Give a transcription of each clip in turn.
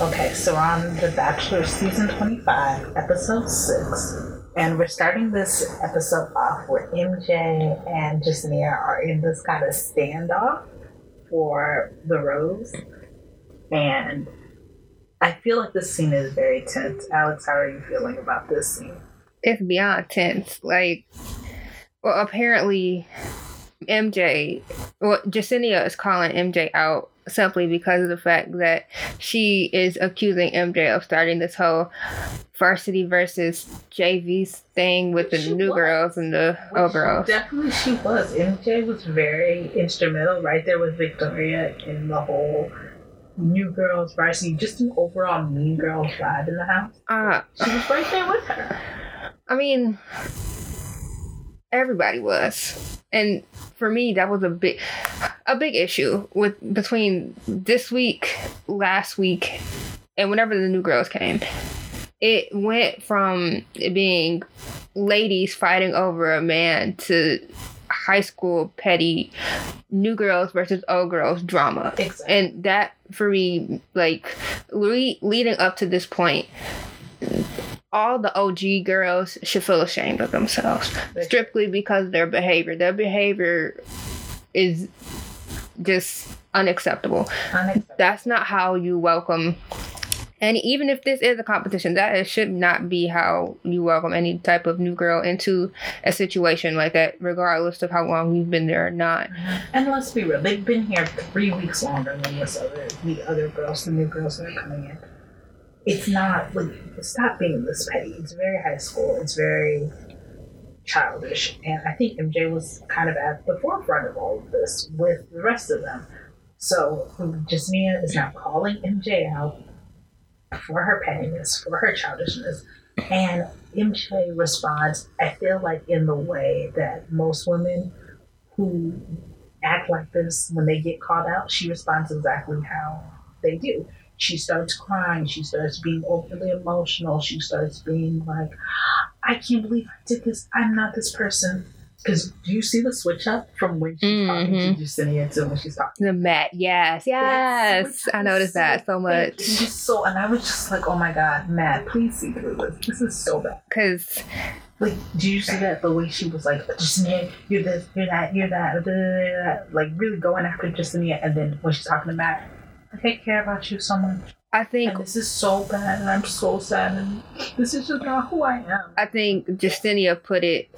Okay, so we're on The Bachelor season 25, episode 6. And we're starting this episode off where MJ and Jessenia are in this kind of standoff for the rose. And I feel like this scene is very tense. Alex, how are you feeling about this scene? It's beyond tense. Like, well, apparently, MJ, well, Jessenia is calling MJ out simply because of the fact that she is accusing MJ of starting this whole varsity versus JV thing with the She new was. girls and the Which old girls. Definitely she was. MJ was very instrumental right there with Victoria in the whole New Girls varsity, just an overall Mean Girls vibe in the house. Uh, She was right there with her. I mean, everybody was, and for me, that was a big, a big issue with between this week, last week, and whenever the new girls came. It went from it being ladies fighting over a man to high school petty new girls versus old girls drama Exactly. and that for me like le- leading up to this point all the OG girls should feel ashamed of themselves strictly because of their behavior. Their behavior is just unacceptable. Unacceptable. That's not how you welcome. And even if this is a competition, that is- should not be how you welcome any type of new girl into a situation like that, regardless of how long you've been there or not. Mm-hmm. And let's be real, they've been here three weeks longer than this other the other girls, the new girls that are coming in. It's not like stop being this petty. It's very high school. It's very childish. And I think MJ was kind of at the forefront of all of this with the rest of them. So Jasmine is now calling MJ out for her pettiness, for her childishness. And MJ responds, I feel like in the way that most women who act like this when they get called out, she responds exactly how they do. She starts crying. She starts being overly emotional. She starts being like, I can't believe I did this. I'm not this person. Because do you see the switch up from when she's talking Mhm. to Justinian to when she's talking? The Matt, yes, yes, I noticed was that so much was so, and I was just like, oh my god, Matt, please see through this. This is so bad. because Like, do you see that the way she was like, Justinian, you're this, you're that, you're that, like really going after Justinian, and then when she's talking to Matt, I take care about you so much. I think And this is so bad, and I'm so sad, and this is just not who I am. I think Justinia put it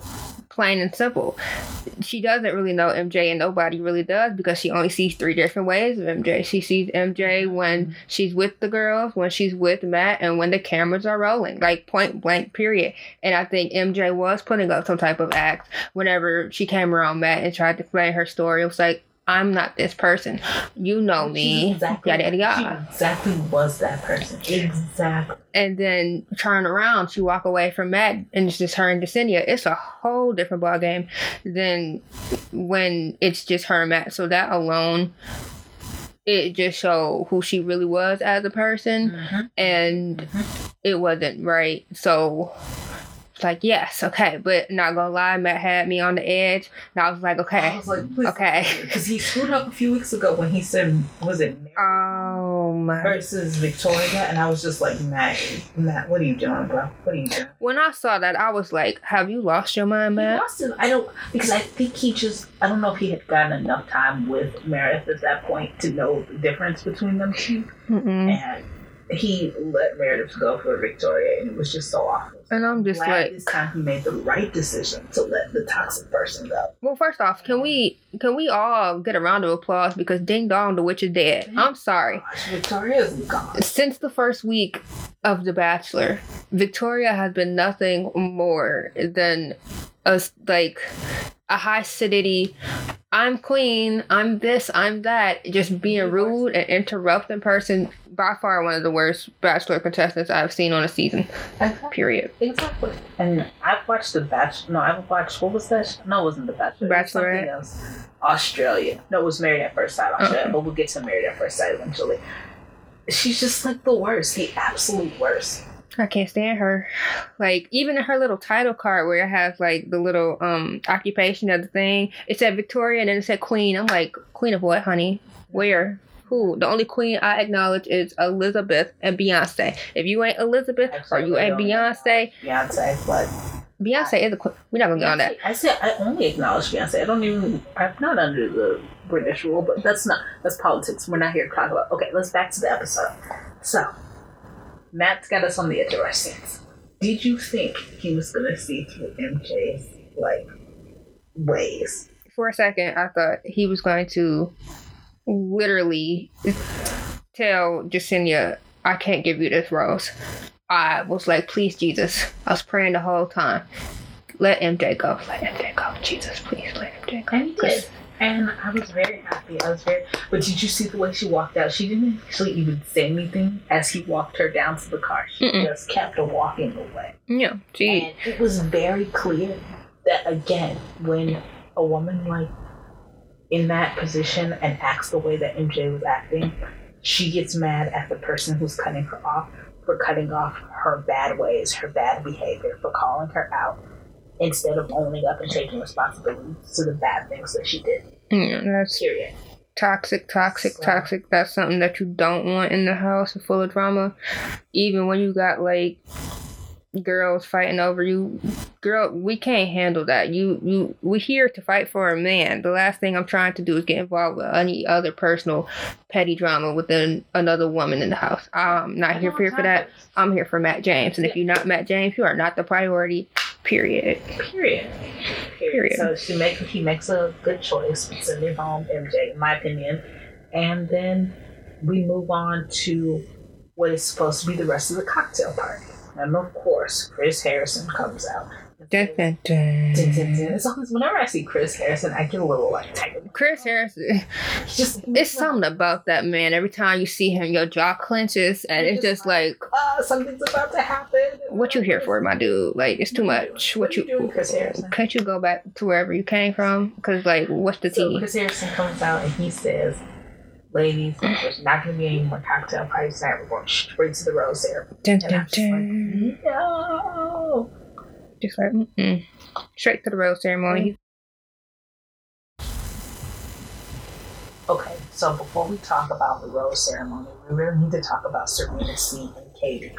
plain and simple. She doesn't really know MJ, and nobody really does because she only sees three different ways of MJ. She sees MJ when she's with the girls, when she's with Matt, and when the cameras are rolling, like point blank, period. And I think MJ was putting up some type of act whenever she came around Matt and tried to play her story. It was like, I'm not this person. You know me. Exactly, yada yada yada. Exactly was that person. Exactly. and then turn around, she walk away from Matt, and it's just her and Jessenia. It's a whole different ball game than when it's just her and Matt. So that alone, it just showed who she really was as a person, Mhm. and it wasn't right. So. Like yes, okay, but not gonna lie, Matt had me on the edge, and I was like, okay, was like, okay. Because he screwed up a few weeks ago when he said, was it Oh my! versus Victoria? And I was just like, Matt, Matt, what are you doing, bro? What are you doing? When I saw that, I was like, have you lost your mind, Matt? lost it. I don't because I think he just I don't know if he had gotten enough time with Meredith at that point to know the difference between them 2 Mm-mm. and he let Meredith go for Victoria, and it was just so awful. And I'm just Glad like, this time he made the right decision to let the toxic person go. Well, first off, can we can we all get a round of applause because Ding Dong, the witch is dead. I'm sorry. Gosh, Victoria is gone. Since the first week of The Bachelor, Victoria has been nothing more than a like a high acidity. I'm queen. I'm this. I'm that. Just being rude and interrupting person. By far, one of the worst Bachelor contestants I've seen on a season. Exactly. Period. Exactly. And I've watched The Bachelor. No, I haven't watched. What was that? No, it wasn't The Bachelor. It was something Bachelorette? Australia. No, it was Married at First Sight. Australia. Okay. Uh-huh. But we'll get to Married at First Sight eventually. She's just like the worst. The absolute worst. I can't stand her. Like even in her little title card where it has like the little um occupation of the thing, it said Victoria and then it said Queen. I'm like, Queen of what, honey? Where? Who? The only queen I acknowledge is Elizabeth and Beyonce. If you ain't Elizabeth or you ain't Beyonce, Beyonce, but Beyonce is a queen. We're not gonna get on that. I said I only acknowledge Beyonce. I don't even. I'm not under the British rule, but that's not that's politics. We're not here to talk about. Okay, let's back to the episode. So, Matt's got us on the edge of our seats. Did you think he was gonna see through MJ's like ways? For a second, I thought he was going to literally tell Jessenia, "I can't give you this rose." I was like, "Please, Jesus!" I was praying the whole time. Let MJ go. Let MJ go. Jesus, please let MJ go. And he did. And I was very happy. I was very. But did you see the way she walked out? She didn't actually even say anything as he walked her down to the car. She Mm-mm. just kept walking away. Yeah, gee. And it was very clear that again, when a woman like in that position and acts the way that MJ was acting, she gets mad at the person who's cutting her off for cutting off her bad ways, her bad behavior, for calling her out instead of owning up and taking responsibility to the bad things that she did. Yeah, that's Period. toxic, toxic, So- toxic. That's something that you don't want in the house full of drama. Even when you got like girls fighting over you, girl, we can't handle that. You, you, we here to fight for a man. The last thing I'm trying to do is get involved with any other personal petty drama within another woman in the house. I'm not here for, for that. I'm here for Matt James, and if you're not Matt James, you are not the priority. Period. Period. Period. So she makes he makes a good choice, sending home MJ, in my opinion, and then we move on to what is supposed to be the rest of the cocktail party. And of course, Chris Harrison comes out. Dun, dun, dun. Dun, dun, dun. It's always whenever I see Chris Harrison, I get a little like tight. Chris Harrison. Just It's something about that man. Every time you see him, your jaw clenches, and it's just like, Ah, something's about to happen. what you here for, my dude? Like, it's too much. What What you you? doing, Chris Harrison? Can't you go back to wherever you came from? Cause like, what's the So tea? Chris Harrison comes out and he says, "Ladies, there's not going to be any more cocktail parties tonight. We're going straight to the rose ceremony." Dun, dun, just like, no. Just like, mm-mm. straight to the rose ceremony. Mm. Okay, so before we talk about the rose ceremony, we really need to talk about Serena C and Katie.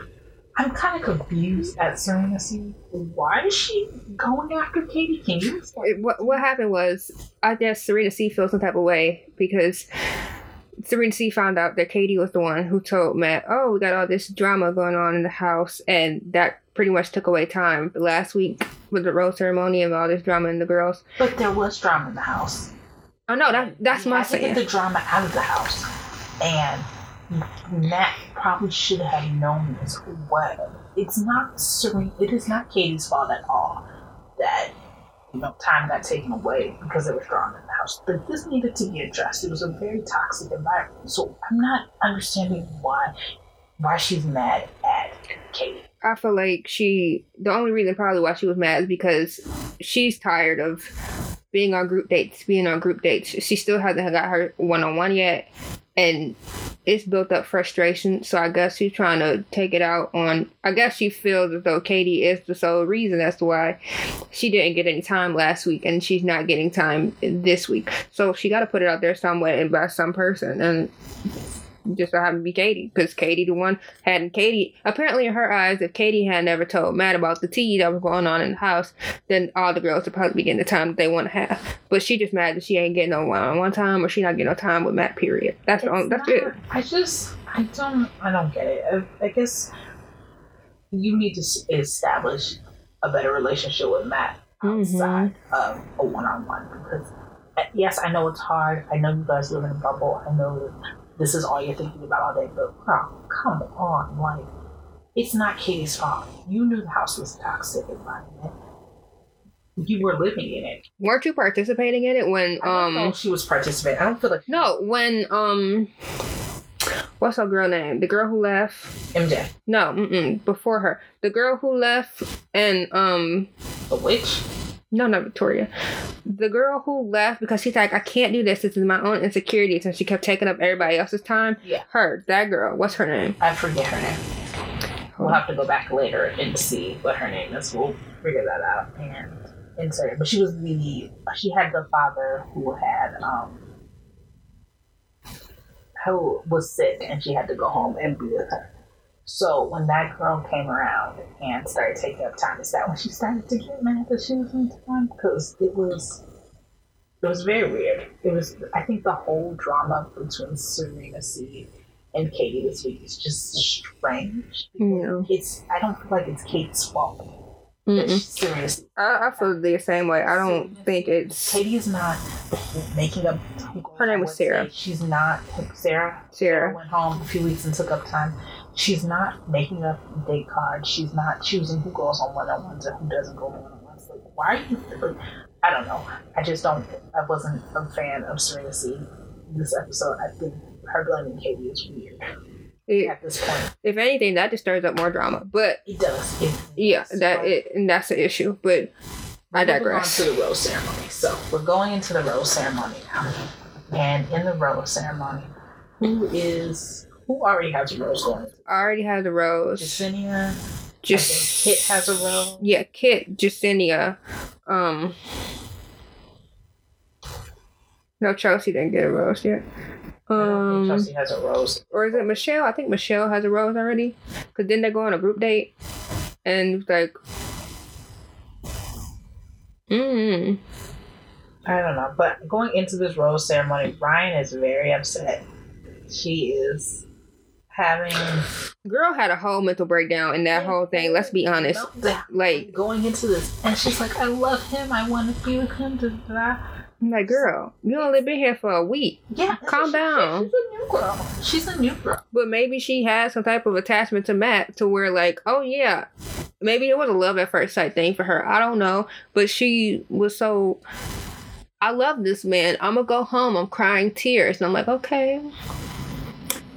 I'm kind of confused at Serena C. Why is she going after Katie? Can you what what happened was, I guess Serena C feels some type of way because Serena C found out that Katie was the one who told Matt, "Oh, we got all this drama going on in the house," and that pretty much took away time. Last week with the rose ceremony and all this drama and the girls. But there was drama in the house. Oh no, that that's my had to get the drama out of the house, and Matt probably should have known this. Well, it's not Serena. It is not Katie's fault at all that you know time got taken away because there was drama in the house. But this needed to be addressed. It was a very toxic environment. So I'm not understanding why why she's mad at Katie. I feel like she the only reason probably why she was mad is because she's tired of being on group dates, being on group dates. She still hasn't got her one on one yet. And it's built up frustration. So I guess she's trying to take it out on I guess she feels as though Katie is the sole reason as to why she didn't get any time last week and she's not getting time this week. So she gotta put it out there some way and by some person and just so happened to be Katie, because Katie the one hadn't Katie apparently in her eyes, if Katie had never told Matt about the tea that was going on in the house, then all the girls would probably be getting the time that they want to have. But she just mad that she ain't getting no one on one time or she not getting no time with Matt. Period. That's the only, that's not- it. I just, I don't, I don't get it. I, I guess you need to establish a better relationship with Matt outside of a one-on-one because uh, yes, I know it's hard. I know you guys live in a bubble. I know this is all you're thinking about all day. But girl, come on, like it's not Katie's fault. You knew the house was a toxic environment. You were living in it. Weren't you participating in it when um she was participating. I don't feel like no when um what's her girl name? The girl who left. MJ, No, before her. The girl who left and um the witch. No, not Victoria. The girl who left because she's like, I can't do this. This is my own insecurities. And she kept taking up everybody else's time. Yeah. Her, that girl. What's her name? I forget her name. We'll have to go back later and see what her name is. We'll figure that out and insert it. But she was the she had the father who had um who was sick and she had to go home and be with her. So when that girl came around and started taking up time, is that when she started to get mad that she was in time? Because it was, it was very weird. It was, I think, the whole drama between Serena C and Katie this week is just strange. Yeah. It's, I don't feel like it's Kate's fault. Serena C. I, I feel the same way. I don't think it's Katie is not making up. Her name was Sarah. She's not Sarah. Sarah Sarah. went home a few weeks and took up time. She's not making up date cards. She's not choosing who goes on one on ones and who doesn't go on one on ones. Like, why are you? Like, I don't know. I just don't. I wasn't a fan of Serena C. This episode, I think her blaming Katie is weird It, at this point. if anything, that just stirs up more drama. But It does. It, yeah, it's that it, and that's the issue. But I Moving on digress. to the rose ceremony. So we're going into the rose ceremony now, and in the rose ceremony, who is who already has a rose going? I already have the rose. Jessenia. Just Kit has a rose. Yeah, Kit, Justinia. Um, no, Chelsea didn't get a rose yet. Um, think Chelsea has a rose. or is it Michelle? I think Michelle has a rose already. Cause then they go on a group date, and it's like, mm, I don't know, but going into this rose ceremony, Ryan is very upset. She is having girl had a whole mental breakdown in that whole thing. Let's be honest. Like, going into this, and she's like, "I love him. I want to be with him." Da. I'm like, girl, you only been here for a week, Yeah, Calm she- down. She's a new girl. She's a new girl. but maybe she had some type of attachment to Matt to where, like, oh yeah, maybe it was a love at first sight thing for her. I don't know, but she was so. I love this man. I'm gonna go home. I'm crying tears, and I'm like, okay,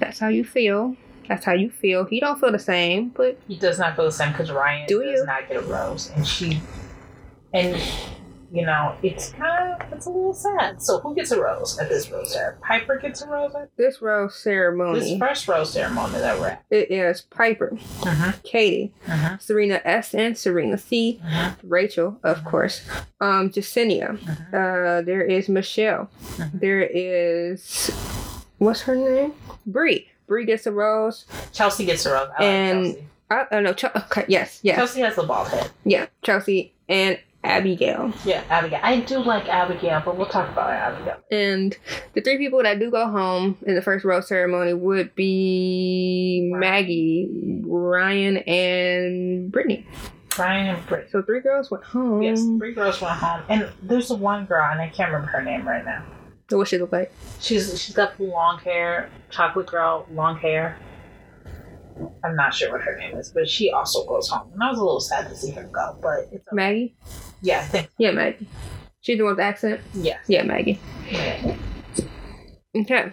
that's how you feel. That's how you feel. He don't feel the same, but He does not feel the same because Ryan Do does you? not get a rose, and she, and you know, it's kind of it's a little sad. So who gets a rose at this rose ceremony? Piper gets a rose at this rose ceremony. this first rose ceremony that we're at. it is Piper, Mm-hmm. Katie, Mm-hmm. Serena S, and Serena C. Rachel, of course. Um, Jessenia. Uh, there is Michelle. There is what's her name? Bri. Bri gets a rose. Chelsea gets a rose. I And- like Chelsea. I don't know. Ch- okay, yes, yes, Chelsea has the bald head. yeah. Chelsea and Abigail. Yeah, Abigail. I do like Abigail, but we'll talk about Abigail. And the three people that do go home in the first rose ceremony would be Maggie, Ryan, and Brittany. Ryan and Britt. So three girls went home. Yes, three girls went home, and there's one girl, and I can't remember her name right now. What she look like? She's she's got long hair, chocolate girl, long hair. I'm not sure what her name is, but she also goes home, and I was a little sad to see her go. But it's okay. Maggie. yeah, I think Yeah, Maggie. She's the one with the accent. yeah. Yeah, Maggie. yeah. Okay.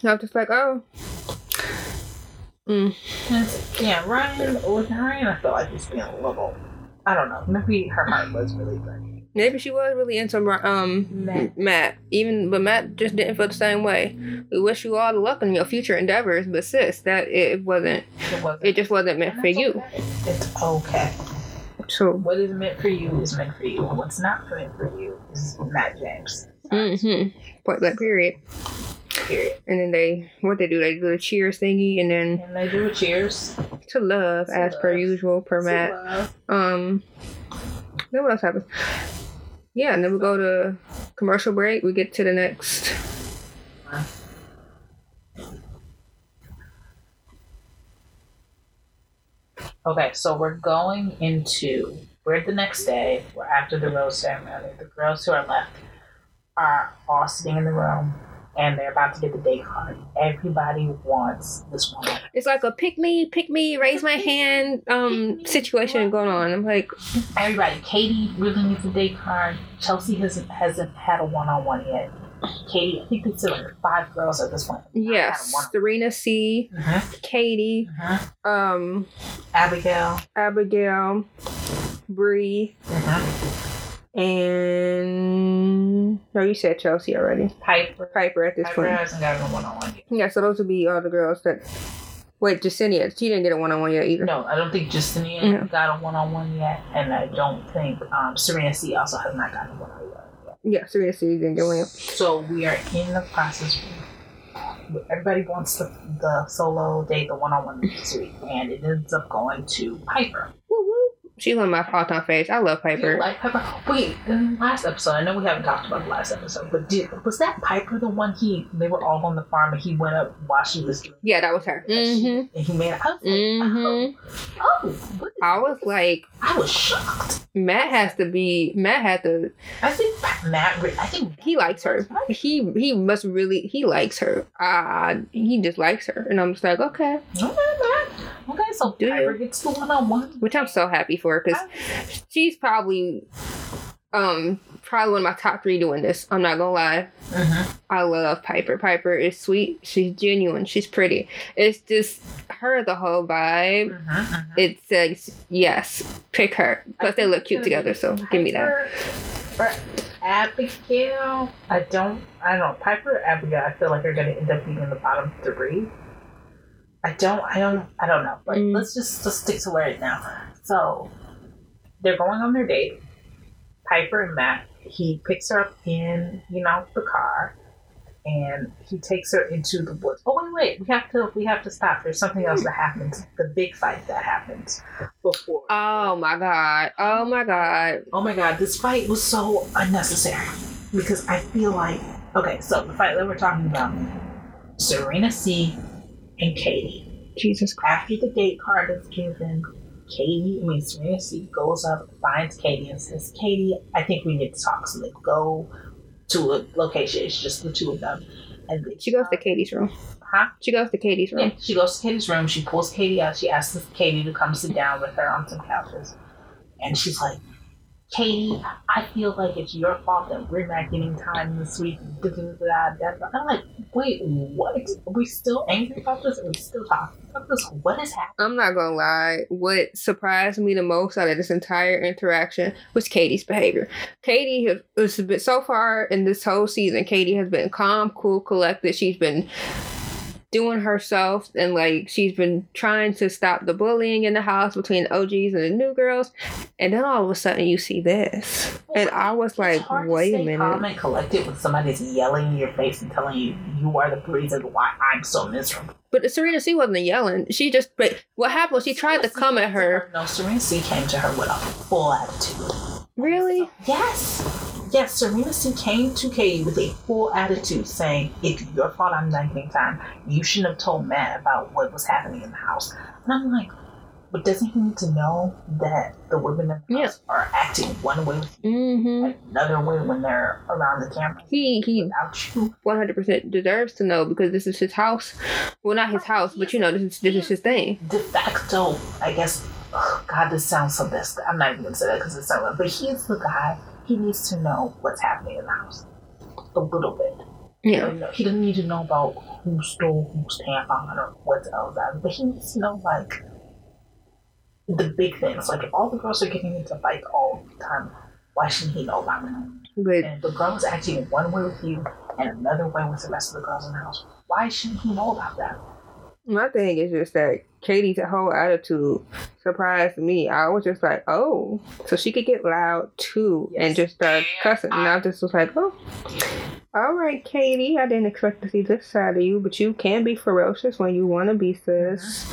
So I'm just like, oh. Mm. It's- yeah, Ryan. With Ryan, I feel like he's being a little. I don't know. Maybe her heart was really good. Maybe she was really into um Matt. Matt. Even but Matt just didn't feel the same way. We wish you all the luck in your future endeavors, but sis, that it wasn't. It wasn't. It just wasn't meant for that's you. It's okay. So. What is meant for you is meant for you. What's not meant for you is Matt James. Mm-hmm. Point blank. Period. Period. And then they what they do? They do the cheers thingy, and then And they do a cheers. to love To as per usual per To Matt. love. Um, then what else happens? Yeah, and then we go to commercial break. We get to the next. Okay, so we're going into we're the next day. We're after the rose ceremony. The girls who are left are all sitting in the room, and they're about to get the date card. Everybody wants this one. It's like a pick me, pick me, raise my hand um situation going on. I'm like, Everybody. Katie really needs a date card. Chelsea hasn't hasn't had a one on one yet. Katie, I think it's like five girls at this point. yes, Serena C, Mm-hmm. Katie, um, Abigail. Abigail, Bri, Mm-hmm. And no, you said Chelsea already. Piper. Piper at this Piper point. hasn't gotten a one on one yet. Yeah, so those would be all the girls that. Wait, Jessenia, she didn't get a one on one yet either. No, I don't think Justinia got a one on one yet, and I don't think um, Serena C also has not gotten a one on one yet. Yeah, Serena C didn't get one yet. So we are in the process. everybody wants the, the solo date, the one on one suite, and it ends up going to Piper. Woo woo. She's one of my all time faves. I love You Piper. like Piper? Wait, in the last episode, I know we haven't talked about the last episode, but did, was that Piper the one he they were all on the farm and he went up while she was doing Yeah, that was her. and she- hmm and he made I was like, Mhm. oh, oh what is- I was like, I was shocked. Matt has to be. Matt had to. I think Matt. I think He likes her. He he must really. He likes her. Uh he just likes her, and I'm just like, okay. Okay, Matt. Okay, so Do Piper you? gets the one on one. Which I'm so happy for because she's probably um probably one of my top three doing this. I'm not gonna lie. Mm-hmm. I love Piper. Piper is sweet. She's genuine. She's pretty. It's just her the whole vibe. Mm-hmm. It says yes, pick her. Plus they look cute together, so give me that. Abigail, I don't. I don't know. Piper, Abigail. I feel like are going to end up being in the bottom three. I don't. I don't. I don't know. But Mm. let's just just stick to where it now. So they're going on their date. Piper and Matt. He picks her up in you know the car, and he takes her into the woods. Oh wait, wait. We have to. We have to stop. There's something else that happens. The big fight that happens before. Oh my god. Oh my god. Oh my god, this fight was so unnecessary because I feel like okay, so the fight that we're talking about, Serena C and Katie. Jesus Christ. After the date card is given, Katie, I mean Serena C goes up, finds Katie, and says, "Katie, I think we need to talk." So they go to a location. It's just the two of them, and they She goes to Katie's room. Huh? She goes to Katie's room. Yeah, she goes to Katie's room. She pulls Katie out. She asks Katie to come sit down with her on some couches. And she's like, Katie, I feel like it's your fault that we're not getting time this week. Da. I'm like, wait, what? Are we still angry about this? Are we still talking about this? What is happening? I'm not gonna lie. What surprised me the most out of this entire interaction was Katie's behavior. Katie has, has been so far in this whole season. Katie has been calm, cool, collected. She's been doing herself and like she's been trying to stop the bullying in the house between the OGs and the new girls. And then all of a sudden you see this, and I was like, It's hard to wait a minute. calm and collected when somebody's yelling in your face and telling you you are the reason why I'm so miserable. But Serena C wasn't yelling. She just but what happened was she tried to come at her. No, Serena C came to her with a full attitude. Really? Yes. Yes, Serena C came to Katie with a full attitude saying, It's your fault I'm not getting time. You shouldn't have told Matt about what was happening in the house. And I'm like, but doesn't he need to know that the women in the Yeah. house are acting one way with you, Mm-hmm. and another way when they're around the camera He he without you? 100% deserves to know because this is his house. Well, not his house, but you know, this is this is his thing. De facto, I guess, God, this sounds so best. I'm not even to say that because it's not, but he's the guy. He needs to know what's happening in the house. A little bit. Yeah. You know, he doesn't need to know about who stole whose tampon or what else but he needs to know like the big things. Like if all the girls are getting into fights all the time, why shouldn't he know about it? But And if the girl is acting one way with you and another way with the rest of the girls in the house, why shouldn't he know about that? my thing is just that Katie's whole attitude surprised me. I was just like, oh, so she could get loud too and just start cussing. And I just was like, oh, all right, Katie. I didn't expect to see this side of you, but you can be ferocious when you want to be, sis.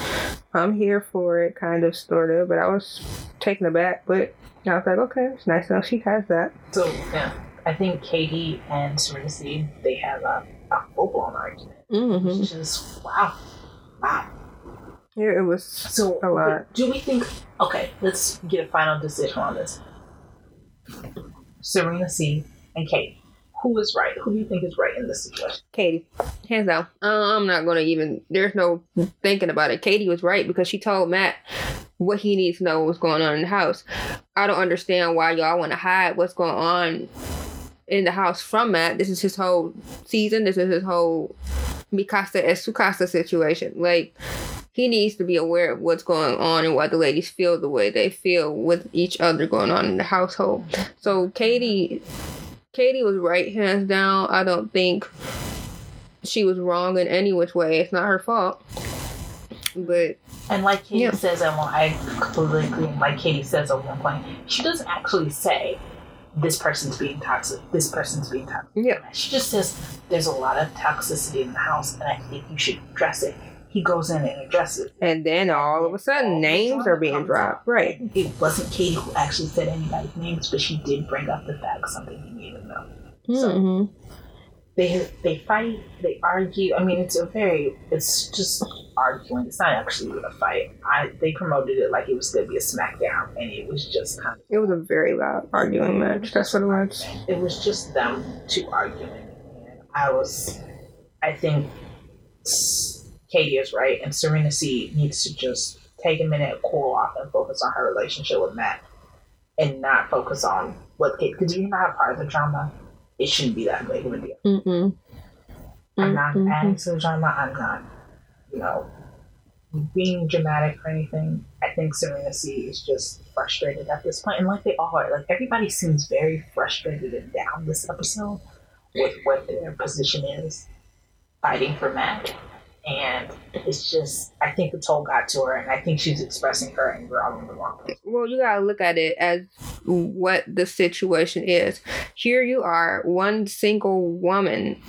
I'm here for it, kind of, sort of. But I was taken aback. But I was like, okay, it's nice to know she has that. So yeah, I think Katie and Serena C, they have a, a full blown argument. Mm-hmm. It's just wow, wow. Yeah, it was. So A lot. do we think? Okay, let's get a final decision on this. Serena C and Kate. who is right? Who do you think is right in this situation? Katie, hands down. Uh, I'm not gonna even. There's no thinking about it. Katie was right because she told Matt what he needs to know what's going on in the house. I don't understand why y'all want to hide what's going on in the house from Matt. This is his whole season. This is his whole Mikasa and Sukasa situation. Like he needs to be aware of what's going on and why the ladies feel the way they feel with each other going on in the household. So Katie Katie was right hands down. I don't think she was wrong in any which way. It's not her fault. But And like Katie Yeah. says at one, I completely agree. Like Katie says at one point, she doesn't actually say this person's being toxic, this person's being toxic. Yeah. She just says there's a lot of toxicity in the house, and I think you should address it. He goes in and addresses it. And then all of a sudden, names are being dropped. Right. It wasn't Katie who actually said anybody's names, but she did bring up the fact something he needed to know. So- Mhm. They they fight, they argue. I mean, it's a very, it's just arguing. It's not actually a fight. I they promoted it like it was gonna be a SmackDown, and it was just kind of It was a very loud arguing match. That's what it was. it was just them two arguing. And I was, I think s- Katie is right, and Serena C needs to just take a minute, cool off, and focus on her relationship with Matt, and not focus on what Katie. Because if you're not a part of the drama, it shouldn't be that big of a deal. Mm-mm. I'm not Mhm. adding to the drama. I'm not, you know, being dramatic or anything. I think Serena C is just frustrated at this point, and like they all are. Like everybody seems very frustrated and down this episode with what their position is, fighting for Matt. And it's just, I think the toll got to her, and I think she's expressing her anger all in the wrong place. Well, you gotta look at it as what the situation is. Here you are, one single woman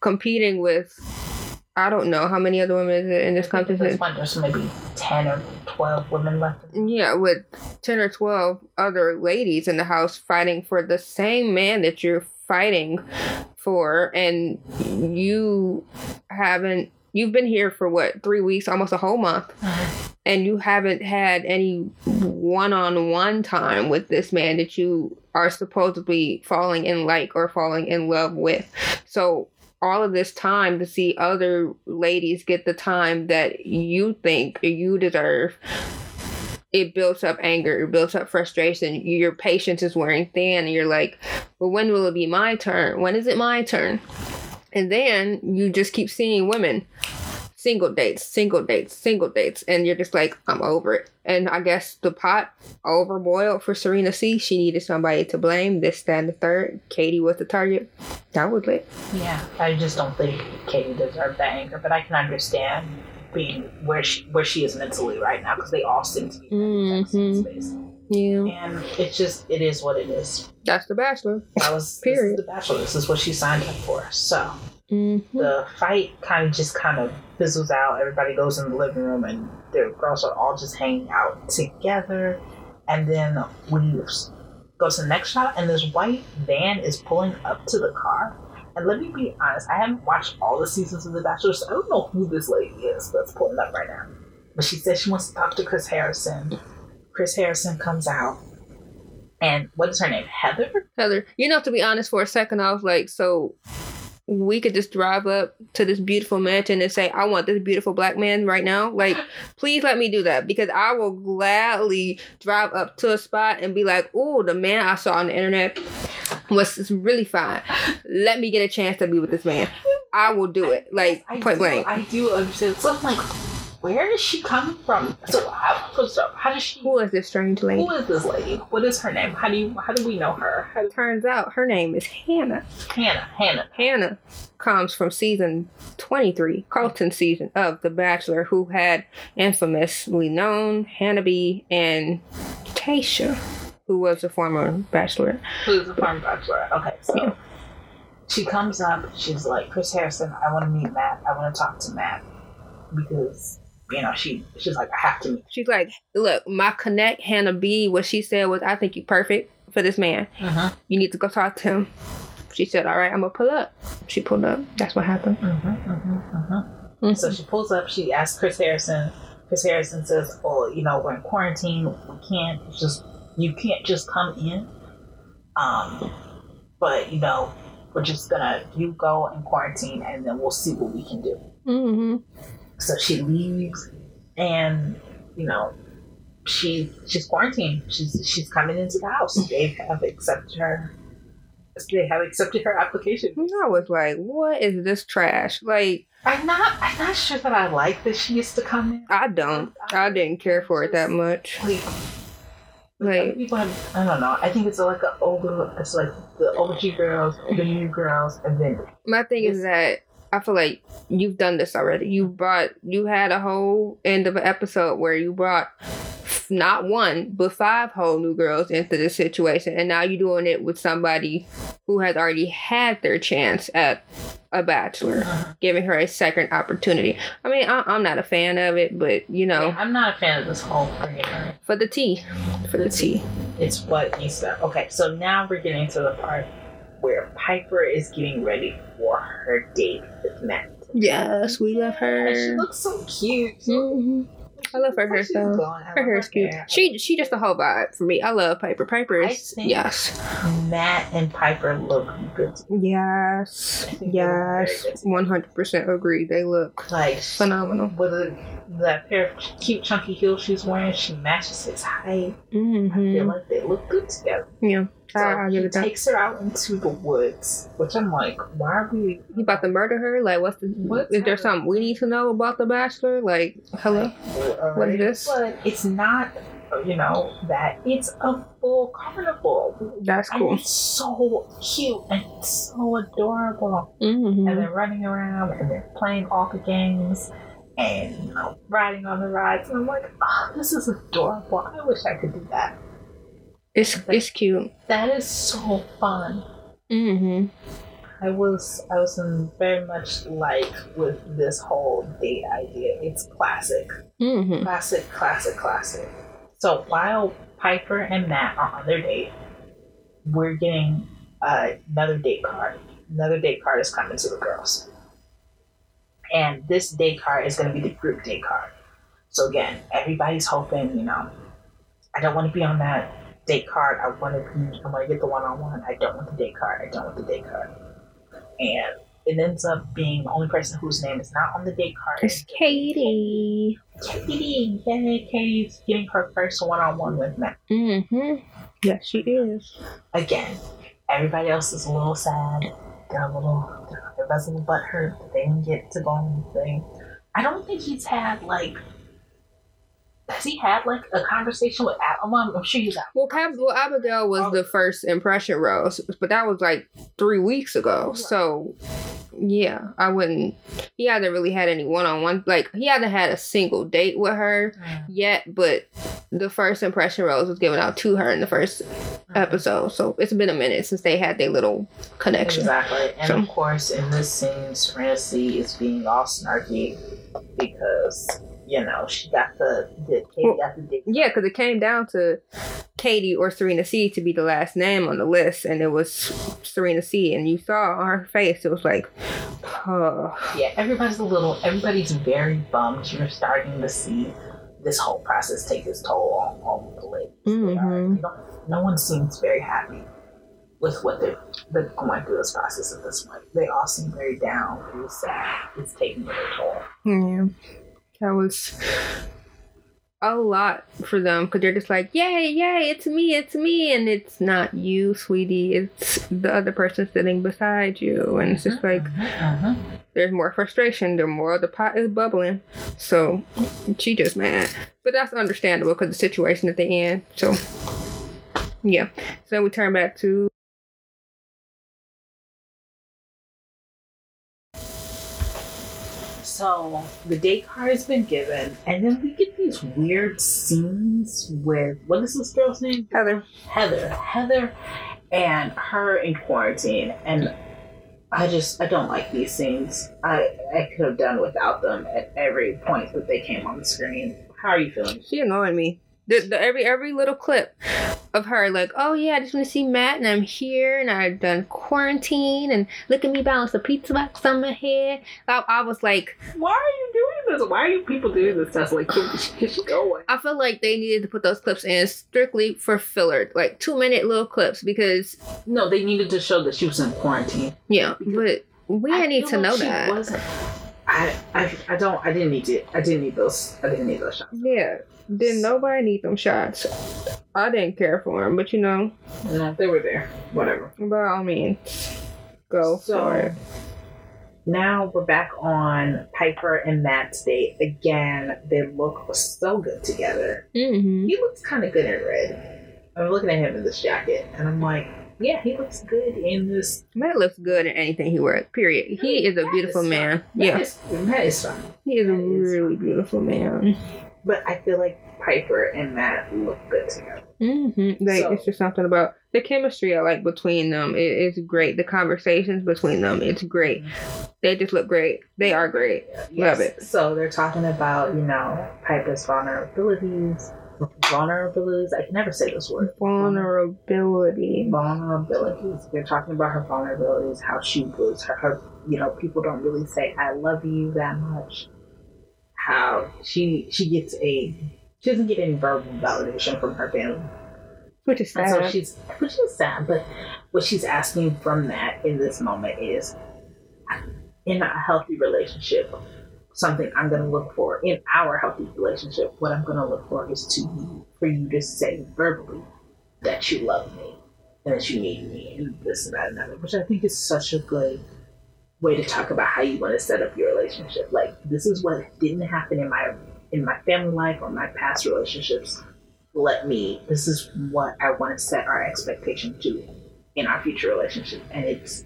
competing with, I don't know how many other women is it in this competition. there's maybe 10 or 12 women left. Yeah, with 10 or 12 other ladies in the house fighting for the same man that you're fighting for, and you haven't, you've been here for what, three weeks, almost a whole month, and you haven't had any one on one time with this man that you are supposedly falling in like or falling in love with. So, all of this time to see other ladies get the time that you think you deserve it builds up anger, it builds up frustration. Your patience is wearing thin, and you're like, well, when will it be my turn? When is it my turn? And then you just keep seeing women, single dates, single dates, single dates, and you're just like, I'm over it. And I guess the pot overboiled for Serena C. She needed somebody to blame. This, that, and the third. Katie was the target. That was lit. Yeah, I just don't think Katie deserved that anger, but I can understand being where she where she is mentally right now because they all seem to be in same Mhm. space. Yeah, And it's just it is what it is. that's the Bachelor. That was Period. The Bachelor. This is what she signed up for. So hmm the fight kind of just kind of fizzles out. Everybody goes in the living room, and the girls are all just hanging out together. And then we go to the next shot, and this white van is pulling up to the car. And let me be honest, I haven't watched all the seasons of The Bachelor, so I don't know who this lady is that's pulling up right now. But she says she wants to talk to Chris Harrison. Chris Harrison comes out, and what is her name? Heather. Heather, you know, to be honest, for a second, I was like, so we could just drive up to this beautiful mansion and say, I want this beautiful black man right now. Like, please let me do that because I will gladly drive up to a spot and be like, oh, the man I saw on the internet was really fine. Let me get a chance to be with this man. I will do it. Like, I point do, blank. I do understand. So I'm like, where is she coming from? So how, how does she? Who is this strange lady? Who is this lady? What is her name? How do you? How do we know her? How, Turns out her name is Hannah. Hannah. Hannah. Hannah comes from season 23, Colton season of The Bachelor, who had infamously known Hannah B and Tayshia, who was a former Bachelor. Who's the former bachelor? Okay, so Yeah. she comes up. She's like, Chris Harrison. I want to meet Matt. I want to talk to Matt because you know she. She's like, I have to meet. She's like, Look, my connect, Hannah B, what she said was, I think you're perfect for this man. Mm-hmm. You need to go talk to him. She said, All right, I'm going to pull up. She pulled up. That's what happened. Mm-hmm, mm-hmm, mm-hmm. Mhm. So she pulls up. She asks Chris Harrison. Chris Harrison says, "Oh, you know, we're in quarantine. We can't it's just you can't just come in. Um, but you know, we're just gonna you go in quarantine, and then we'll see what we can do." hmm So she leaves, and you know, she she's quarantined. She's she's coming into the house. They have accepted her. They have accepted her application. I was like, What is this trash? Like, I'm not. I'm not sure that I like that she used to come in. I don't. I didn't care for it that much. Like, Like, people have, I don't know. I think it's like a older. It's like the OG girls, the new girls, and then My thing is that I feel like you've done this already. You brought, you had a whole end of an episode where you brought not one, but five whole new girls into this situation. And now you're doing it with somebody who has already had their chance at a bachelor, Uh-huh. giving her a second opportunity. I mean, I, I'm not a fan of it, but you know, I'm not a fan of this whole her. for the tea, for the tea. It's what you said. Okay, so now we're getting to the part where Piper is getting ready for her date with Matt. Yes, we love her. And she looks so cute. Mhm. I love her She's hairstyle. blonde. Her love hair's cute. hair. She she just a whole vibe for me. I love Piper. Piper I is think- yes, Matt and Piper look good. yes, I think they look very yes. One hundred percent agree. They look Like phenomenal. with a, that pair of cute chunky heels she's wearing, she matches his height. I feel Mm-hmm. like they look good together. Yeah, So I, I'll he give it that. takes her out into the woods, which I'm like, why are we? He about to murder her? Like, what's the? What's is there something we need to know about the Bachelor? Like, hello. What is this? But it's not, you know, that it's a full carnival. That's And cool. it's so cute and so adorable. And Mm-hmm. they're running around and they're playing all the games and, you know, riding on the rides. And I'm like, oh, this is adorable. I wish I could do that. It's it's cute. That is so fun. Mm-hmm. I was I was in very much like with this whole date idea. It's classic. Mm-hmm. Classic, classic, classic. So while Piper and Matt are on their date, we're getting uh, another date card. Another date card is coming to the girls. And this date card is going to be the group date card. So again, everybody's hoping, you know, I don't want to be on that date card. I want to be, I want to get the one on one. I don't want the date card. I don't want the date card. And it ends up being the only person whose name is not on the date card. It's Katie. Katie, yay, Katie's getting her first one on one with Matt. Mm-hmm. Yes, she is. Again, everybody else is a little sad. They're a little, they everybody's a little butthurt that they didn't get to go on the thing. I don't think he's had, like, has he had, like, a conversation with Adam? I'm sure he's had. Well, Cab- well, Abigail was oh. the first impression rose, but that was like three weeks ago. So, yeah, I wouldn't. He hasn't really had any one on one. Like he hasn't had a single date with her mm. yet. But the first impression rose was given out to her in the first mm. episode. So it's been a minute since they had their little connection. Exactly. And So- of course, in this scene, Serena C is being all snarky because, you know, she got the, the Katie got the dick. Yeah, because it came down to Katie or Serena C to be the last name on the list, and it was Serena C. And you saw on her face, it was like, oh, Yeah, everybody's a little, everybody's very bummed. You're starting to see this whole process take its toll on, on the ladies. They are- mm-hmm. no one seems very happy with what they're, they're going through this process at this point. They all seem very down, very sad. It's taking their toll. yeah, that was a lot for them because they're just like, yay, yay, it's me, it's me, and it's not you, sweetie, it's the other person sitting beside you, and it's just like Mhm. there's more frustration, the more the pot is bubbling. So she just mad. But that's understandable because the situation at the end. So yeah. So we turn back to So the date card has been given, and then we get these weird scenes with what is this girl's name? Heather. Heather. Heather and her in quarantine. And I just I don't like these scenes. I I could have done without them at every point that they came on the screen. How are you feeling? She annoying me. The, the, every every little clip of her like, oh yeah, I just want to see Matt and I'm here and I've done quarantine and look at me balance a pizza box on my head. I, I was like, Why are you doing this? Why are you people doing this stuff? Like, can, can she go away? I feel like they needed to put those clips in strictly for filler, like two minute little clips because No, they needed to show that she was in quarantine. yeah, but we I need to like know that. Wasn't. I, I I don't I didn't need it. I didn't need those. I didn't need those shots. Yeah, didn't nobody need them shots. I didn't care for them, but you know, No, they were there. Whatever. by all means, go So- for it. Now we're back on Piper and Matt's date. Again, they look so good together. Mm-hmm. He looks kind of good in red. I'm looking at him in this jacket, and I'm like, yeah, he looks good in this. Matt looks good in anything he wears. Period. He is a Matt beautiful is man. Matt Yeah, Matt is fine. he is a is really beautiful man. but I feel like Piper and Matt look good together. Mm-hmm. Like So- it's just something about the chemistry I like between them. It, it's great. The conversations between them, it's great. They just look great. They are great. Love it. So they're talking about, you know, Piper's vulnerabilities. Vulnerabilities. I can never say this word. Vulnerability. Vulnerabilities. They're talking about her vulnerabilities, how she was her, her you know, people don't really say I love you that much. How she she gets a she doesn't get any verbal validation from her family. Which is And so sad. she's which is sad, but what she's asking from that in this moment is in a healthy relationship, something I'm gonna look for in our healthy relationship, what I'm gonna look for is to you, for you to say verbally that you love me and that you need me and this and that and that, which I think is such a good way to talk about how you want to set up your relationship. Like this is what didn't happen in my in my family life or my past relationships. Let me this is what i want to set our expectation to in our future relationship. And it's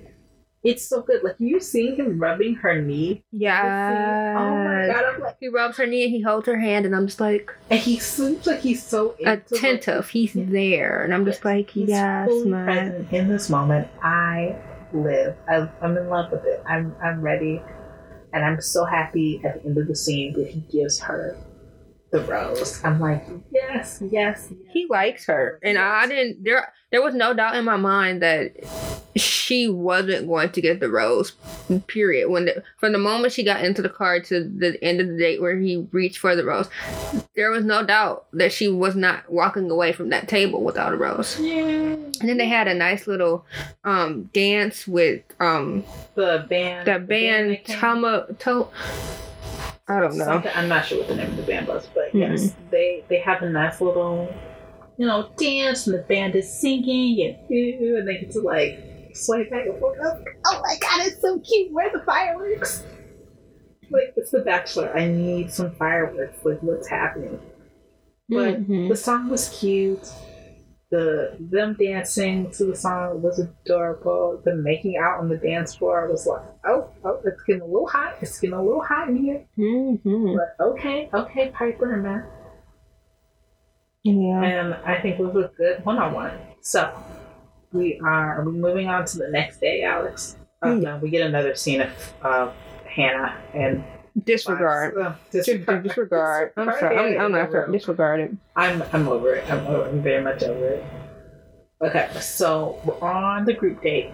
it's so good. Like you seeing him rubbing her knee. Yeah. oh my god i'm like He rubs her knee and he holds her hand, and I'm just like and he seems like he's so into, like, attentive. He's there, and I'm just like, he's yes, fully man. present in this moment. I live. I, i'm in love with it. I'm i'm ready. And i'm so happy at the end of the scene that he gives her the rose. I'm like yes yes, yes. He likes her, and I didn't. There, there was no doubt in my mind that she wasn't going to get the rose. Period. When the, from the moment she got into the car to the end of the date where he reached for the rose, there was no doubt that she was not walking away from that table without a rose. yeah And then they had a nice little um dance with um the band the band that came- Tama to I don't know. Something, I'm not sure what the name of the band was, but Mhm. yes, they they have a nice little, you know, dance, and the band is singing, and ooh, and they get to like sway back and forth. Oh, oh my god, it's so cute! Where are the fireworks? Like it's The Bachelor. I need some fireworks. Like what's happening? But Mhm. the song was cute. The them dancing to the song was adorable. The making out on the dance floor was like, oh, oh, it's getting a little hot. It's getting a little hot in here. Mhm. But okay, okay, Pieper and Matt. Yeah. And I think it was a good one on one. So we are, are we moving on to the next day, Alex? Oh, Hmm. no, we get another scene of uh, Hannah and Disregard. Uh, Dis- disregard. I'm sorry. I'm, I'm not sorry. Disregard it. I'm I'm over it. I'm, over, I'm very much over it. Okay, so we're on the group date,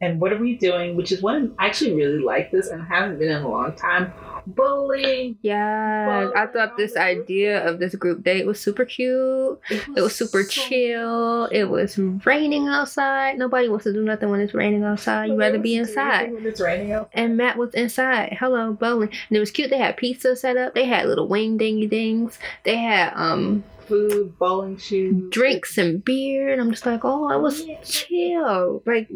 and what are we doing? Which is one I actually really like this, and haven't been in a long time. Bowling. Yeah, I thought this idea of this group date was super cute. It was super so- chill. It was raining outside. Nobody wants to do nothing when it's raining outside. You'd rather be inside. When it's raining out. And Matt was inside. Hello, bowling. And it was cute. They had pizza set up. They had little wing dingy dings. They had um Food, bowling shoes, drinks and beer. And I'm just like, oh, I was Yeah. chill. Like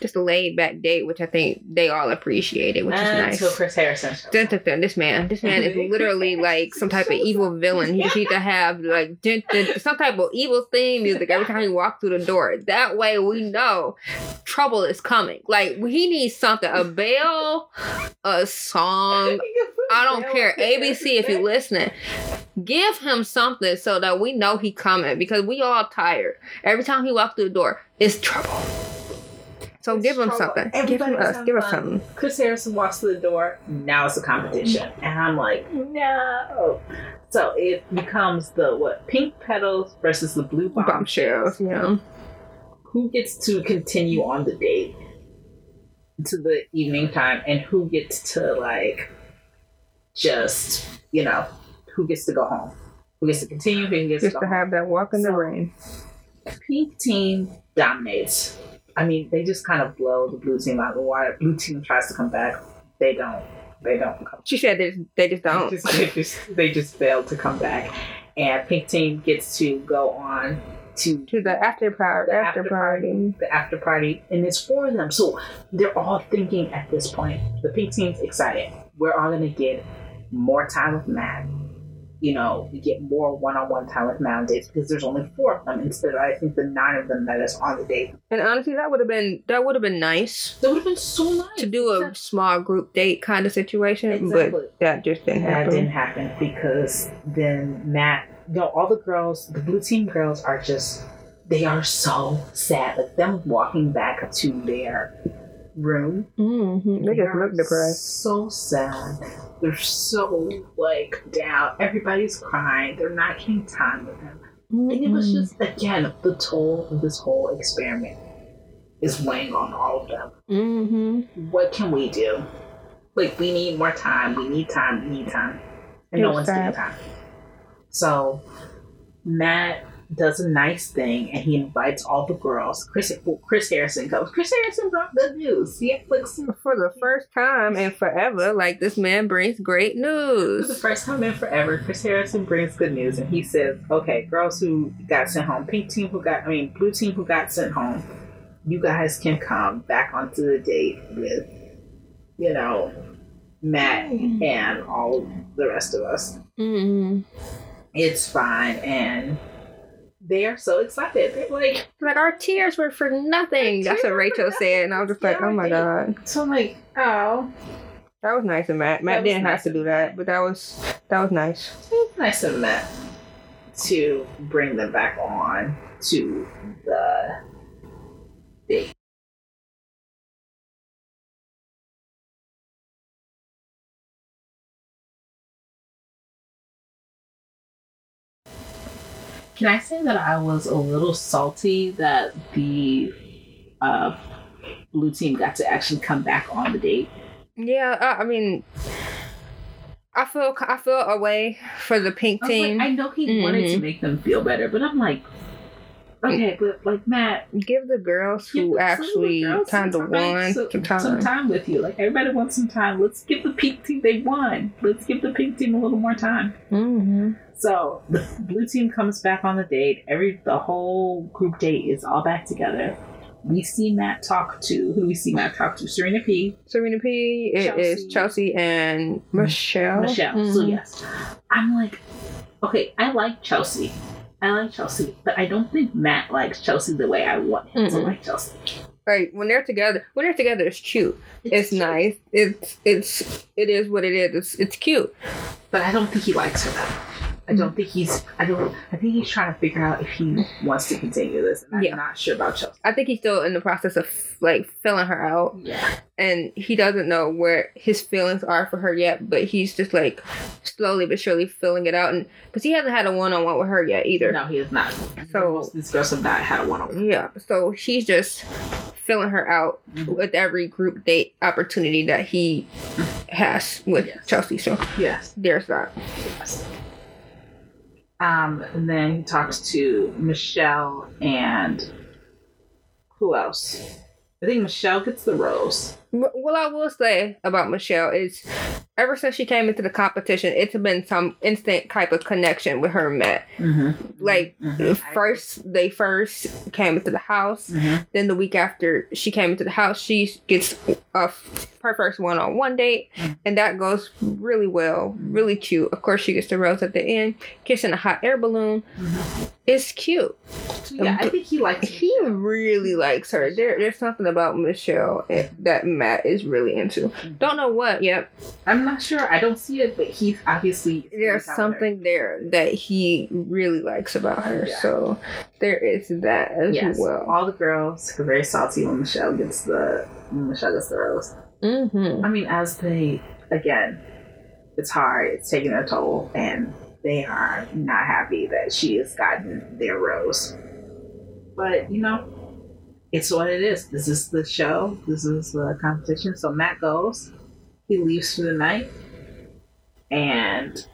just a laid back date, which I think they all appreciated, which is nice. Until Chris Harrison. shows Dun, dun, dun, this man, this man is literally like some type of evil villain. He just need to have like dun, dun, some type of evil theme music every time he walks through the door. That way we know trouble is coming. Like he needs something, a bell, a song. I don't care. ABC, if you're listening, give him something so that we know he coming because we all tired. Every time he walks through the door, it's trouble. So It's give him trouble. something. Give him us. Give us something. Chris Harrison walks through the door. Now it's a competition, and I'm like, no. So it becomes the what? Pink petals versus the blue Bombshells. Yeah. Who gets to continue on the date to the evening time, and who gets to like just you know who gets to go home? Who gets to continue? Who gets Just to to go home? have that walk in the rain. pink team dominates. I mean, they just kind of blow the blue team out of the water. Blue team tries to come back. They don't. They don't come. She said they just, they just don't. just, they just they just fail to come back. And pink team gets to go on to To the after party. The After, after party. the after party, and it's for them. So they're all thinking at this point. The pink team's excited. We're all gonna get more time with Matt. You know, we get more one-on-one time with Matt on dates because there's only four of them instead of I think the nine of them that is on the date. And honestly, that would have been that would have been nice That would have been so nice to do a Exactly. small group date kind of situation, Exactly. but that just didn't that happen. didn't happen because then Matt, you know, all the girls, the blue team girls are just, they are so sad. Like them walking back to their room. Mm-hmm. They just look depressed. So sad. They're so like down. Everybody's crying. They're not getting time with them. And it was just again the toll of this whole experiment is weighing on all of them. Mm-hmm. What can we do? Like we need more time. We need time. We need time. And no one's getting time. So Matt does a nice thing and he invites all the girls. Chris Chris Harrison comes. Chris Harrison brought good news. He had For the first time in forever, like this man brings great news. For the first time in forever. Chris Harrison brings good news, and he says, "Okay, girls who got sent home, pink team who got, I mean, blue team who got sent home, you guys can come back onto the date with, you know, Matt and all the rest of us. hmm It's fine." And they are so excited. They're like, Like our tears were for nothing. That's what Rachel said, and I was just like, Yeah, oh my god, so I'm like, oh, that was nice of Matt. Matt didn't nice have to do that, but that was that was nice. nice of Matt to bring them back on to the date. Can I say that I was a little salty that the uh, blue team got to actually come back on the date? Yeah, I, I mean, I feel I feel a way for the pink I, team. like, I know he wanted to Mhm. make them feel better, but I'm like, okay, but like Matt, Give the girls who the- some of the actually kind of won so- some time. some time with you. Like everybody wants some time. Let's give the pink team they won. Let's give the pink team a little more time. hmm So the blue team comes back on the date. Every the whole group date is all back together. We see Matt talk to who do we see Matt talk to? Serena P. Serena P. It is Chelsea. Chelsea and Michelle. Michelle. So Mhm. yes, I'm like, okay, I like Chelsea. I like Chelsea, but I don't think Matt likes Chelsea the way I want him to Mm-mm. like Chelsea. Right. when they're together, when they're together, it's cute. It's, cute, nice. It's it's it is what it is. It's it's cute. but I don't think he likes her though. I don't think he's. I don't. I think he's trying to figure out if he wants to continue this. And I'm Yeah. not sure about Chelsea. I think he's still in the process of like filling her out, Yeah. and he doesn't know where his feelings are for her yet. But he's just like slowly but surely filling it out, and because he hasn't had a one on one with her yet either. No, he has not. So- these girls have not had a one-on-one. Yeah, so he's just filling her out mm-hmm. with every group date opportunity that he has with Yes. Chelsea. So Yes. there's that. Yes. Um, and then he talks to Michelle and who else? I think Michelle gets the rose. What I will say about Michelle is, ever since she came into the competition, it's been some instant type of connection with her and Matt. Mm-hmm. Like Mhm. first, they first came into the house. Mm-hmm. Then the week after she came into the house, she gets a her first one on one date, Mm. and that goes really well, really cute. Of course, she gets the rose at the end, kissing a hot air balloon. It's cute. Yeah, I think he likes He really likes her. There, there's something about Michelle that Matt is really into. Don't know what yet. I'm not sure. I don't see it, but he's obviously There's something there that he really likes about her. Yeah. So there is that as Yes, well. all the girls are very salty when Michelle gets the when Michelle gets the rose. Mm-hmm. I mean, as they again, it's hard. It's taking a toll, and they are not happy that she has gotten their rose. But you know, it's what it is. This is the show. This is the competition. So Matt goes. He leaves for the night, and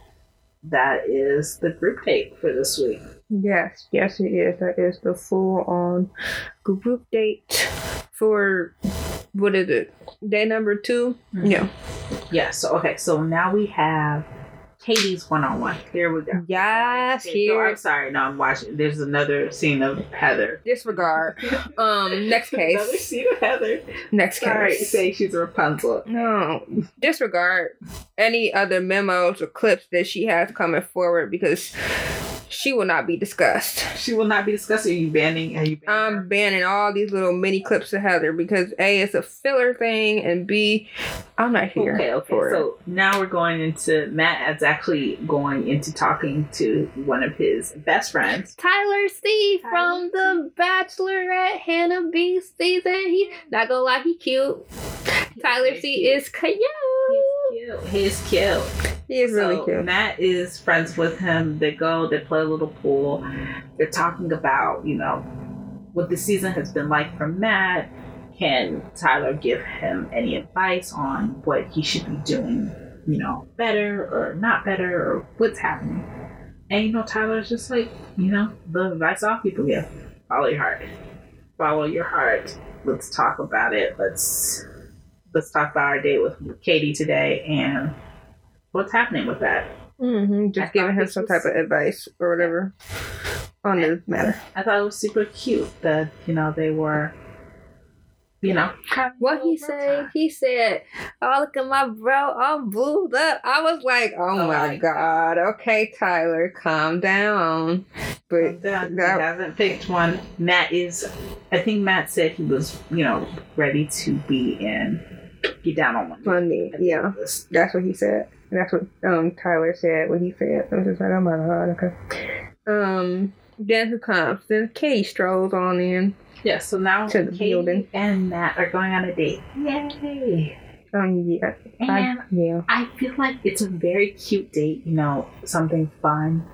that is the group date for this week. Yes, yes, it is. That is the full on group date for what is it? Day number 2 Mhm. Yeah. Yeah. So okay. So now we have Katie's one on one. Here we go. Yes, No, here. I'm sorry. No, I'm watching. There's another scene of Heather. Disregard. Um, next case. Another scene of Heather. Next Sorry, case. saying she's a Rapunzel. No, disregard any other memos or clips that she has coming forward because she will not be discussed. She will not be discussing. Are you banning? Are you banning? I'm banning all these little mini clips of Heather because A, it's a filler thing, and B, I'm not here Okay, okay. for it. So now we're going into Matt is actually going into talking to one of his best friends. Tyler C Tyler from The Bachelorette Hannah B season. He not gonna lie, he cute. Tyler C is cute. He's cute. He's cute. He is really So, cute. Matt is friends with him. They go, they play a little pool. They're talking about, you know, what the season has been like for Matt. Can Tyler give him any advice on what he should be doing, you know, better or not better or what's happening? And you know, Tyler's just like, you know, the advice all people give. Follow your heart. Follow your heart. Let's talk about it. Let's let's talk about our date with Katie today and what's happening with that. Mm-hmm. I Just giving thought him some was- type of advice or whatever on the matter. I thought it was super cute that you know they were, you know. What he road said? time. He said, "Oh, look at my bro, I'm blued up." I was like, "Oh, Oh my my god, okay, Tyler, calm down." But That, that- he hasn't picked one. Matt is. I think Matt said he was, you know, ready to be in. Get down on one. knee. funny, I think yeah, that's what he said. That's what um Tyler said. What he said. I was just like, "Oh my god, okay." Um, then who comes? Then Katie strolls on in. Yeah. So now To the Katie building. and Matt are going on a date. Yay! Um, yeah, I, And yeah. I feel like it's a very cute date, you know, something fun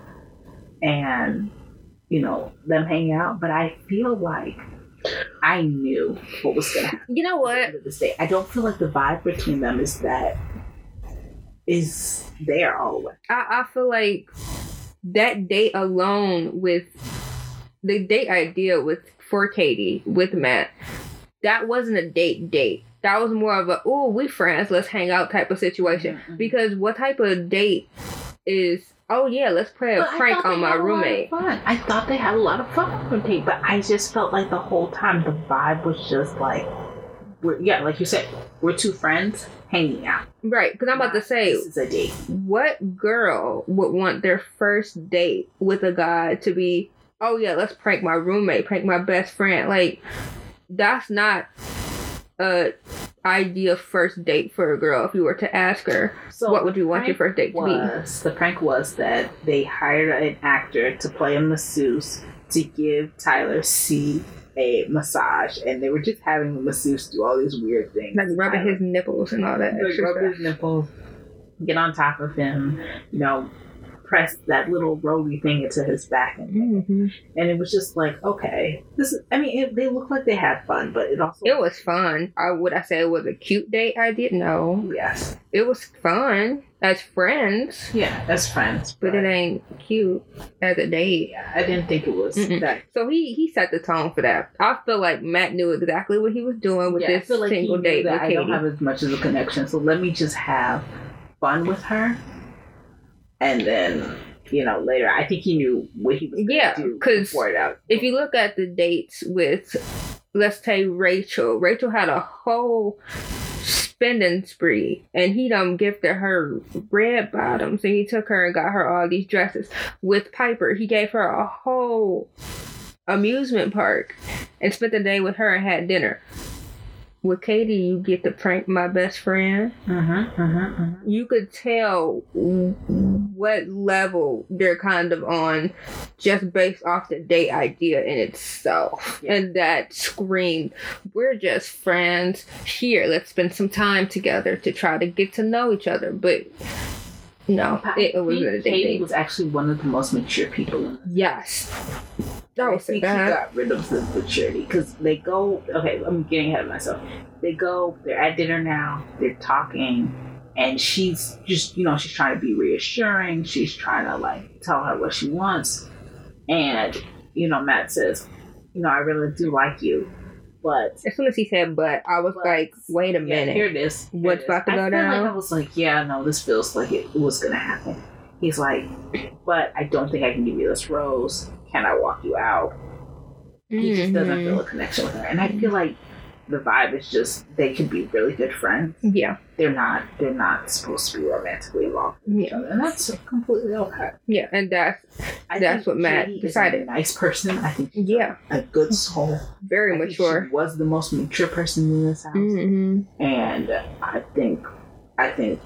and, you know, them hanging out. But I feel like I knew what was going to happen You know at the what? end of this date. I don't feel like the vibe between them is that, is there all the way. I, I feel like that date alone with the date idea with for Katie with Matt, that wasn't a date date. That was more of a oh we friends, let's hang out type of situation. Mhm. Because what type of date is oh yeah, let's play a But prank on my had a lot of roommate. fun. I thought they had a lot of fun the date, but I just felt like the whole time the vibe was just like, we're, yeah, like you said, we're two friends hanging out. Right, because I'm about to say this is a date. what girl would want their first date with a guy to be, oh yeah, let's prank my roommate, prank my best friend? Like, that's not a ideal first date for a girl. If you were to ask her, So what would you want your first date to be? the prank was that they hired an actor to play a masseuse to give Tyler C a massage, and they were just having the masseuse do all these weird things. Like rubbing his nipples and all that like rub stuff. his nipples, get on top of him, you know, press that little roly thing into his back, and, Mhm. and it was just like, okay, this is. I mean, it, they look like they had fun, but it also It was fun. I would I say it was a cute date I did No, yes, it was fun as friends, yeah, as friends, but it ain't cute as a date. Yeah, I didn't think it was Mm-mm. that. So he he set the tone for that. I feel like Matt knew exactly what he was doing with yeah, I this feel like he single knew date that with I Katie. don't have as much of a connection, so let me just have fun with her, and then you know later. I think he knew what he was Yeah, do 'cause before that. if you look at the dates with, let's say Rachel, Rachel had a whole spending spree, and he done gifted her red bottoms, and he took her and got her all these dresses. With Pieper, he gave her a whole amusement park and spent the day with her and had dinner. With Katie, you get to prank my best friend. Mm-hmm, mm-hmm, you could tell what level they're kind of on just based off the date idea in itself. Yeah. And that screamed, we're just friends. Here, let's spend some time together to try to get to know each other. But no, it, it was date. Katie was actually one of the most mature people in Yes. That I was think bad. he got rid of the maturity because they go. Okay, I'm getting ahead of myself. They go. They're at dinner now. They're talking, and she's just, you know, she's trying to be reassuring. She's trying to like tell her what she wants, and you know, Matt says, you know, I really do like you, but As soon as he said but, I was But- like, wait a yeah, minute. here it is. Here What's it is. about to go I feel Like down? I was like, yeah, no, this feels like it was gonna happen. he's like, but I don't think I can give you this rose. Can I walk you out? He just doesn't feel mm-hmm. a connection with her. And I feel like the vibe is just they could be really good friends. Yeah, They're not they're not supposed to be romantically involved yeah, other. And that's completely okay. yeah, and that's I That's what Matt Katie decided. A nice person. I think she's yeah, a good soul. very I mature. She was the most mature person in this house. hmm and I think I think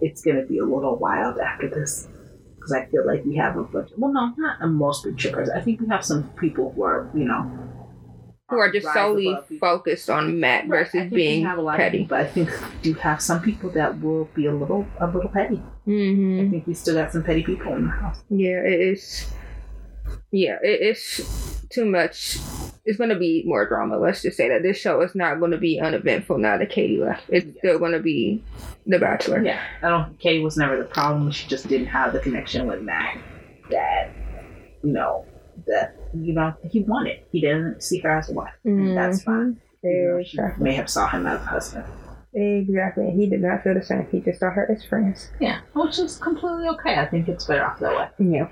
it's gonna be a little wild after this because I feel like we have a bunch. Well, no, not a most mature person. I think we have some people who are you know Who are just solely focused on Matt Right, I versus being have a lot of petty. people, but I think do have some people that will be a little a little petty. I hmm think we still got some petty people in the house. Yeah, it is. Yeah, it, it's too much. It's going to be more drama. Let's just say that this show is not going to be uneventful now that Katie left. It's still going to be The Bachelor. Yeah, I don't. Katie was never the problem. She just didn't have the connection with Matt that you know that you know he wanted. He didn't see her as a wife. and That's mm-hmm. fine. You know, she may have saw him as a husband. Exactly. He did not feel the same. He just saw her as friends. Yeah, which is completely okay. I think it's better off that way. Yeah.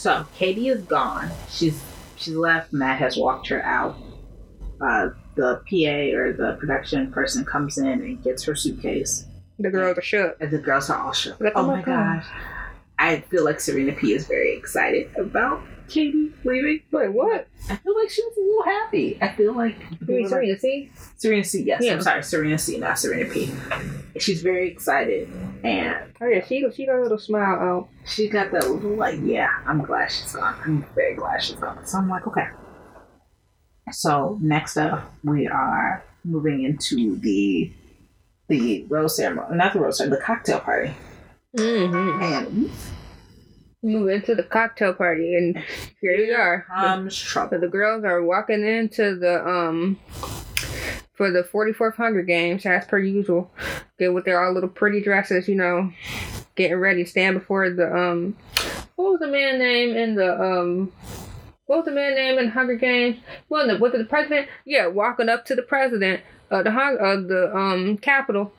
So Katie is gone. She's she's left. Matt has walked her out. Uh, the PA or the production person comes in and gets her suitcase, The girls are shook. and the girls are all shook. Like, oh oh my God. gosh! I feel like Serena P is very excited about Katie leaving. Wait, what? I feel like she was a little happy. I feel like You mean Serena C? Serena C. Yes, Yeah. I'm sorry, Serena C. Not Serena P. She's very excited, and Oh, yeah. She, she got a little smile out. she got that little like, yeah, I'm glad she's gone. I'm very glad she's gone. So I'm like, okay. So next up, we are moving into the the rose ceremony, not the rose ceremony, the cocktail party, Mm-hmm. and Move into the cocktail party, and here we are. comes So trouble. the girls are walking into the um for the 44th Hunger Games as per usual. Get with their all little pretty dresses, you know, getting ready to stand before the um what was the man name in the um what was the man name in Hunger Games? Well, the was it the president? Yeah, walking up to the president of the of the um Capitol,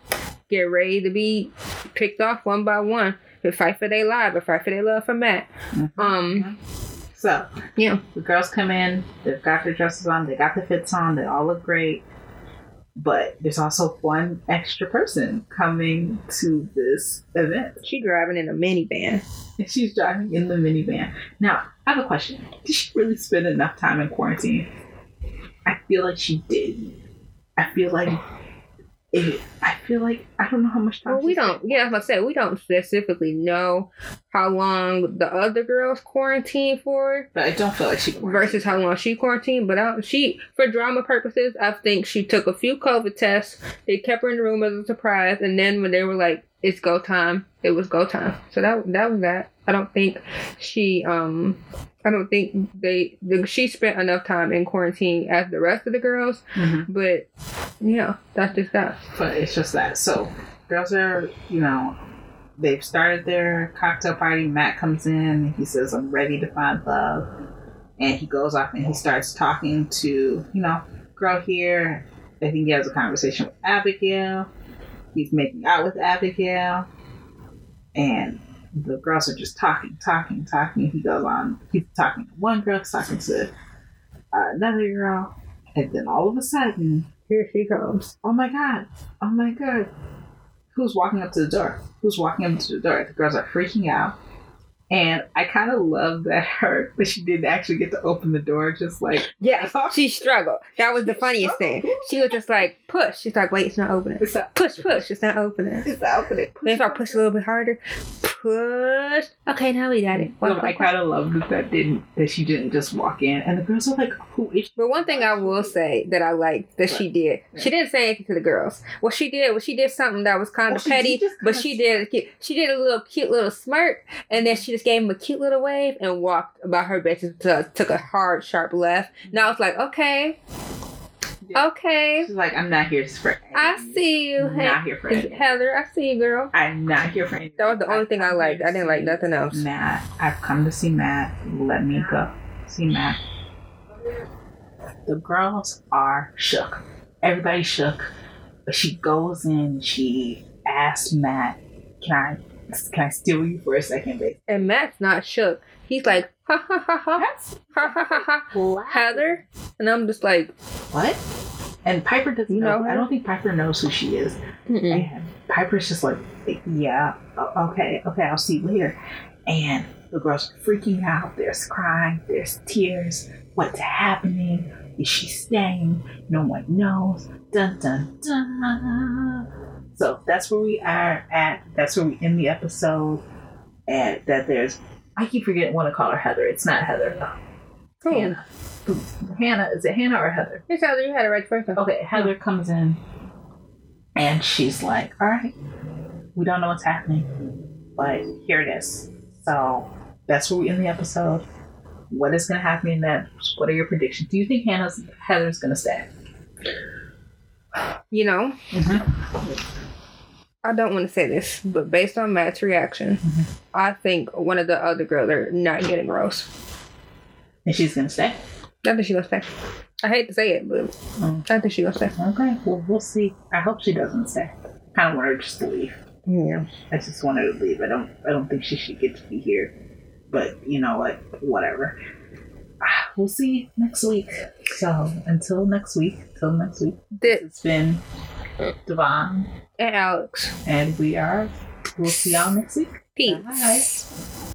get ready to be picked off one by one. To fight for their life, or fight for their love for Matt. Um, So yeah. the girls come in, they've got their dresses on, they got the fits on, they all look great. But there's also one extra person coming to this event. She driving in a minivan. she's driving in the minivan. Now, I have a question. Did she really spend enough time in quarantine? I feel like she did. I feel like it, I feel like I don't know how much time. Well, we don't. Yeah, as I said, we don't specifically know how long the other girls quarantined for But I don't feel like she versus how long she quarantined. But I, she, for drama purposes, I think she took a few COVID tests. They kept her in the room as a surprise, and then when they were like, "It's go time," it was go time. So that that was that. I don't think she um. I don't think they the, she spent enough time in quarantine as the rest of the girls, Mhm. but yeah, that's just that. But it's just that. So girls are, you know, they've started their cocktail party. Matt comes in. He says, "I'm ready to find love," and he goes off and he starts talking to, you know, girl here. I think he has a conversation with Abigail. He's making out with Abigail, and the girls are just talking, talking, talking. He goes on. He's talking to one girl, he's talking to another girl, and then all of a sudden, Here she comes. oh my god, oh my god. Who's walking up to the door? Who's walking up to the door? The girls are freaking out. And I kind of love that her, that she didn't actually get to open the door, just like, Yeah, she struggled. That was the funniest thing. She was just like, push. She's like, wait, it's not opening. it's not, Push, push. It's not opening. it's not opening. Then if I push a little bit harder, push. Okay, now we got it. So I kind of love that that didn't, that she didn't just walk in. And the girls are like, who is she? But one thing I will say that I like that she did, she didn't say anything to the girls. What she did was she did something that was kind of she petty, just but she did she did a little cute little smirk, and then she just gave him a cute little wave and walked about her. To, took a hard, sharp left. Now it's like, okay, Okay. She's like, I'm not here for. I see you, I'm not here for. He- any- Heather. I see you, girl. I'm not here for. Any- That was the only I've thing I liked. I didn't like nothing else. Matt, I've come to see Matt. Let me go see Matt. The girls are shook. Everybody shook. But she goes in. She asks Matt, "Can I, can I steal you for a second, babe?" And Matt's not shook. He's like, ha ha ha ha, That's ha ha ha ha. Heather, and I'm just like, what? And Pieper doesn't You know. know? I don't think Pieper knows who she is. Mm-mm. And Pieper's just like, yeah, okay, okay, I'll see you later. And the girls are freaking out. There's crying, there's tears. What's happening? Is she staying? No one knows. Dun dun dun. So that's where we are at. That's where we end the episode. And that there's, I keep forgetting what to call her Heather. It's not Heather. Cool. Hannah. Hannah. Is it Hannah or Heather? It's Heather. You had it right first time. Okay, Heather comes in and she's like, All right, we don't know what's happening, but here it is. So that's where we end the episode. What is going to happen in that? What are your predictions? Do you think Hannah's Heather's going to stay? You know, Mm-hmm. I don't want to say this, but based on Matt's reaction, Mhm. I think one of the other girls are not getting Rose. And she's going to stay? I think she gonna stay. I hate to say it, but Mm. I think she gonna stay. Okay, well, we'll see. I hope she doesn't stay. kind of want her just to leave. Yeah. I just want her to leave. I don't. I don't think she should get to be here. But you know what? Whatever. Ah, We'll see next week. So until next week. Till next week. This It's been Devon, and Alex. and we are. We'll see y'all next week. Peace. Bye.